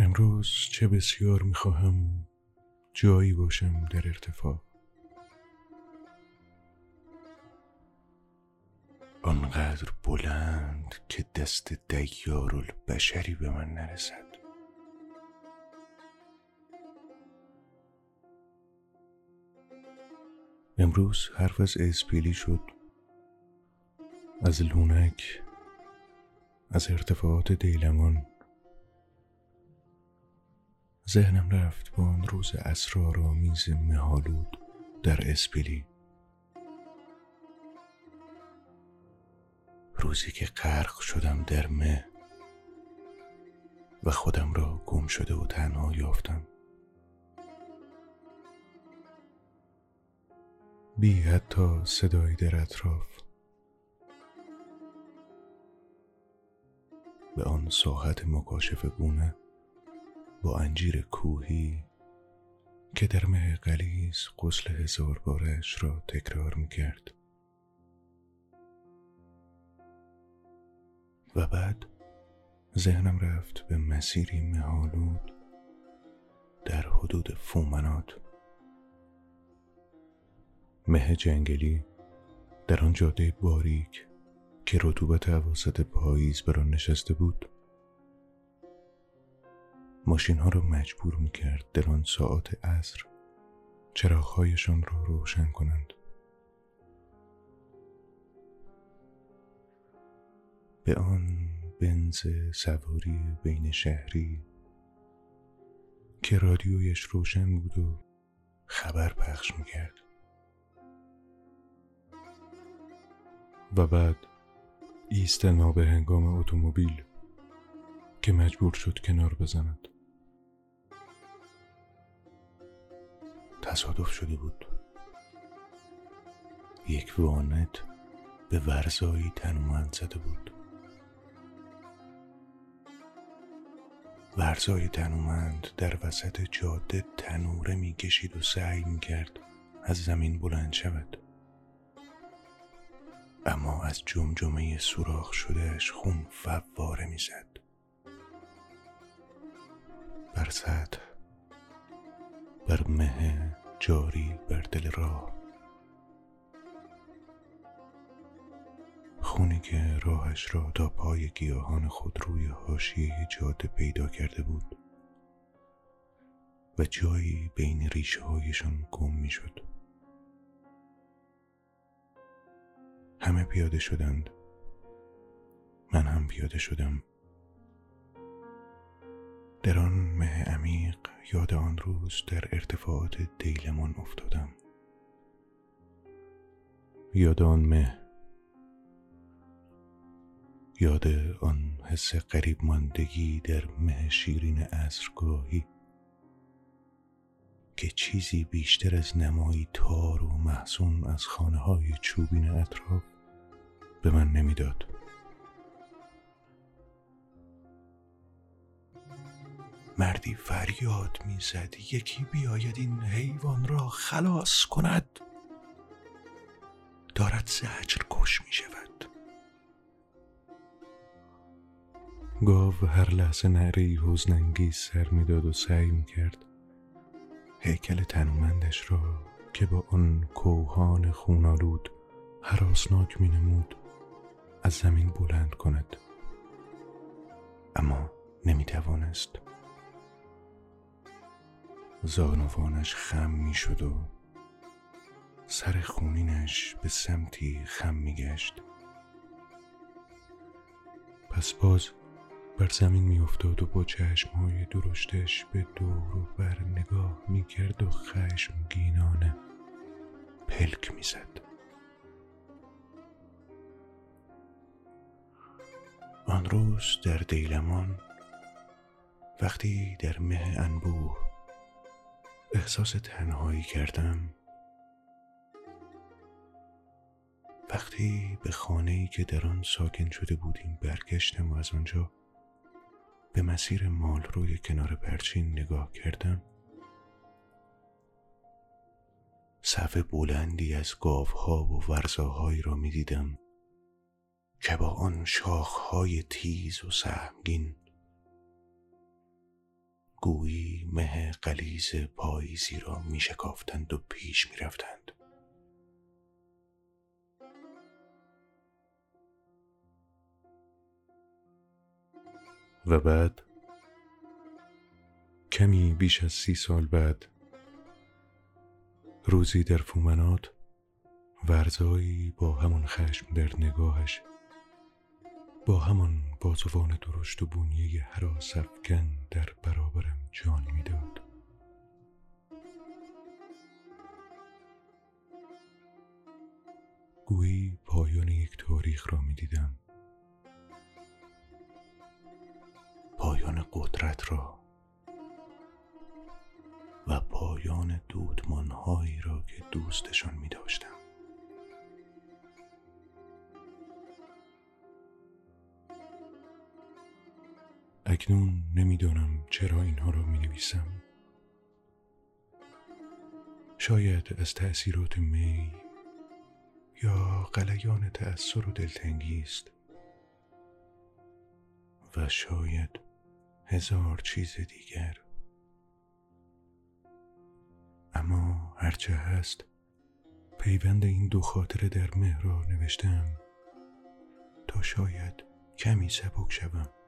امروز چه بسیار می‌خواهم جایی باشم در ارتفاع. آنقدر بلند که دست بشری به من نرسد. امروز حرف از اسپیلی شد. از لونک از ارتفاعات دیلمان. ذهنم رفت با آن روز اسرارآمیز مهالود در اسپیلی. روزی که غرق شدم در مه و خودم را گم شده و تنها یافتم. بی حتی صدایی در اطراف. به آن ساحت مکاشف گونه با انجیر کوهی که در مه قلیز قسل هزار بارش را تکرار می کرد. و بعد ذهنم رفت به مسیری مهالود در حدود فومنات مه جنگلی در آن جاده باریک که رطوبت عواسط پاییز بر آن نشسته بود ماشین ها را مجبور می کرد در آن ساعت عصر چراغهایشان را روشن کنند. به آن بنز سواری بین شهری که رادیویش روشن بود و خبر پخش می‌کرد. و بعد ایست نابه هنگام اتومبیل که مجبور شد کنار بزند. تصادف شده بود. یک وانت به ورزایی تنومند زده بود. ورزای تنومند در وسط جاده تنوره می‌کشید و سعی می‌کرد از زمین بلند شود. اما از جمجمه سوراخ شدهش خون فواره می‌زد. بر سطح بر مه جاری بر دل راه خونی که راهش را تا پای گیاهان خود روی حاشیه جاده پیدا کرده بود و جایی بین ریشه هایشان گم می شد. همه پیاده شدند. من هم پیاده شدم. در آن مه عمیق یاد آن روز در ارتفاعات دیلمان افتادم یاد آن مه یاد آن حس قریب ماندگی در مه شیرین عصرگاهی که چیزی بیشتر از نمایی تار و محسوم از خانه های چوبین اطراف به من نمی‌داد. مردی فریاد می‌زد. یکی بیاید این حیوان را خلاص کند. دارد زجر کش می شود گاو هر لحظه نعره حزنانگیز سر می‌داد و سعی می‌کرد هیکل تنومندش را که با آن کوهان خونالود حراسناک می نمود از زمین بلند کند. اما نمی توانست زانوانش خم می شد و سر خونینش به سمتی خم می گشت پس باز بر زمین می افتاد و با چشمهای درشتش به دور و بر نگاه می کرد و خشمگینانه پلک می زد. آن روز در دیلمان وقتی در مه انبوه احساس تنهایی کردم. وقتی به خانه ای که در آن ساکن شده بودیم برگشتم و از آنجا به مسیر مال روی کنار پرچین نگاه کردم صف بلندی از گاوها و ورزاهایی را می دیدم که با آن شاخهای تیز و سهمگین گویی مه قلیز پاییزی را می شکافتند و پیش می رفتند. و بعد کمی بیش از سی سال بعد روزی در فومنات ورزایی با همان خشم در نگاهش با همان بازوان درشت و بونیه حراس افکن در برابرم جان می‌داد گویی پایان یک تاریخ را می‌دیدم پایان قدرت را و پایان دودمانهایی را که دوستشان می داشتم. اکنون نمی‌دانم چرا اینها را می نویسم. شاید از تأثیرات می یا قلیان تأثیر و دلتنگی است. و شاید هزار چیز دیگر. اما هرچه هست پیوند این دو خاطره در مه را نوشتم تا شاید کمی سبک شوم.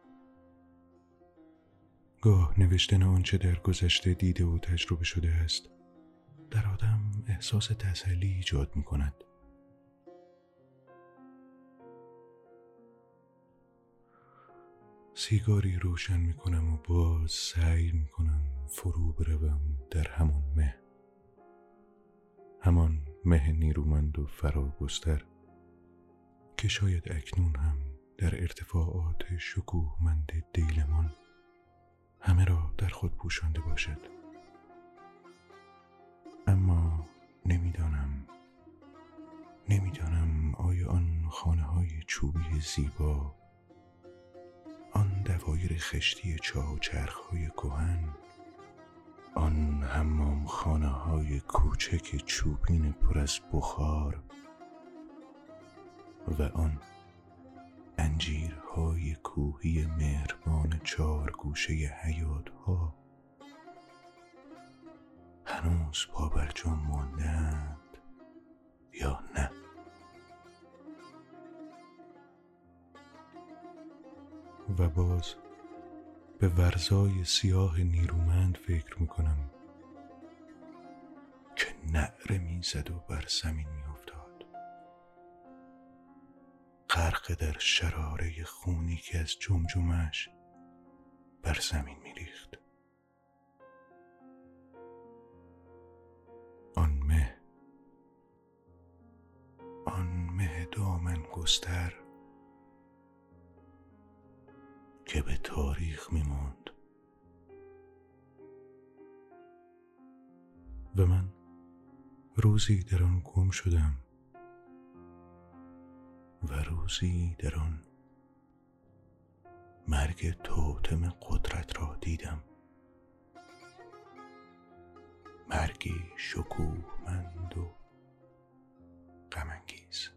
گاه نوشتن آنچه در گذشته دیده و تجربه شده است در آدم احساس تسلی ایجاد می کند. سیگاری روشن می کنم و باز سعی می کنم فرو بروم در همون مه. همان مه نیرومند و فراگستر که شاید اکنون هم در ارتفاعات شکوهمند دیلمان. همه را در خود پوشانده باشد. اما نمی‌دانم نمی‌دانم آیا آن خانه های چوبی زیبا آن دوایر خشتی چاه و چرخ های کوهن آن حمام خانه های کوچک چوبین پر از بخار و آن انجیرهای کوهی مهربان چهار گوشه حیات ها هنوز پا بر ماندند یا نه؟ و باز به ورزای سیاه نیرومند فکر می‌کنم که نعره می‌زد و بر زمین غرق در شراره خونی که از جمجمش بر زمین میریخت. آن مه آن مه دامن گستر که به تاریخ میماند. و من روزی در آن گم شدم و روزی در آن مرگ توتم قدرت را دیدم. مرگی شکوهمند و غمانگیز.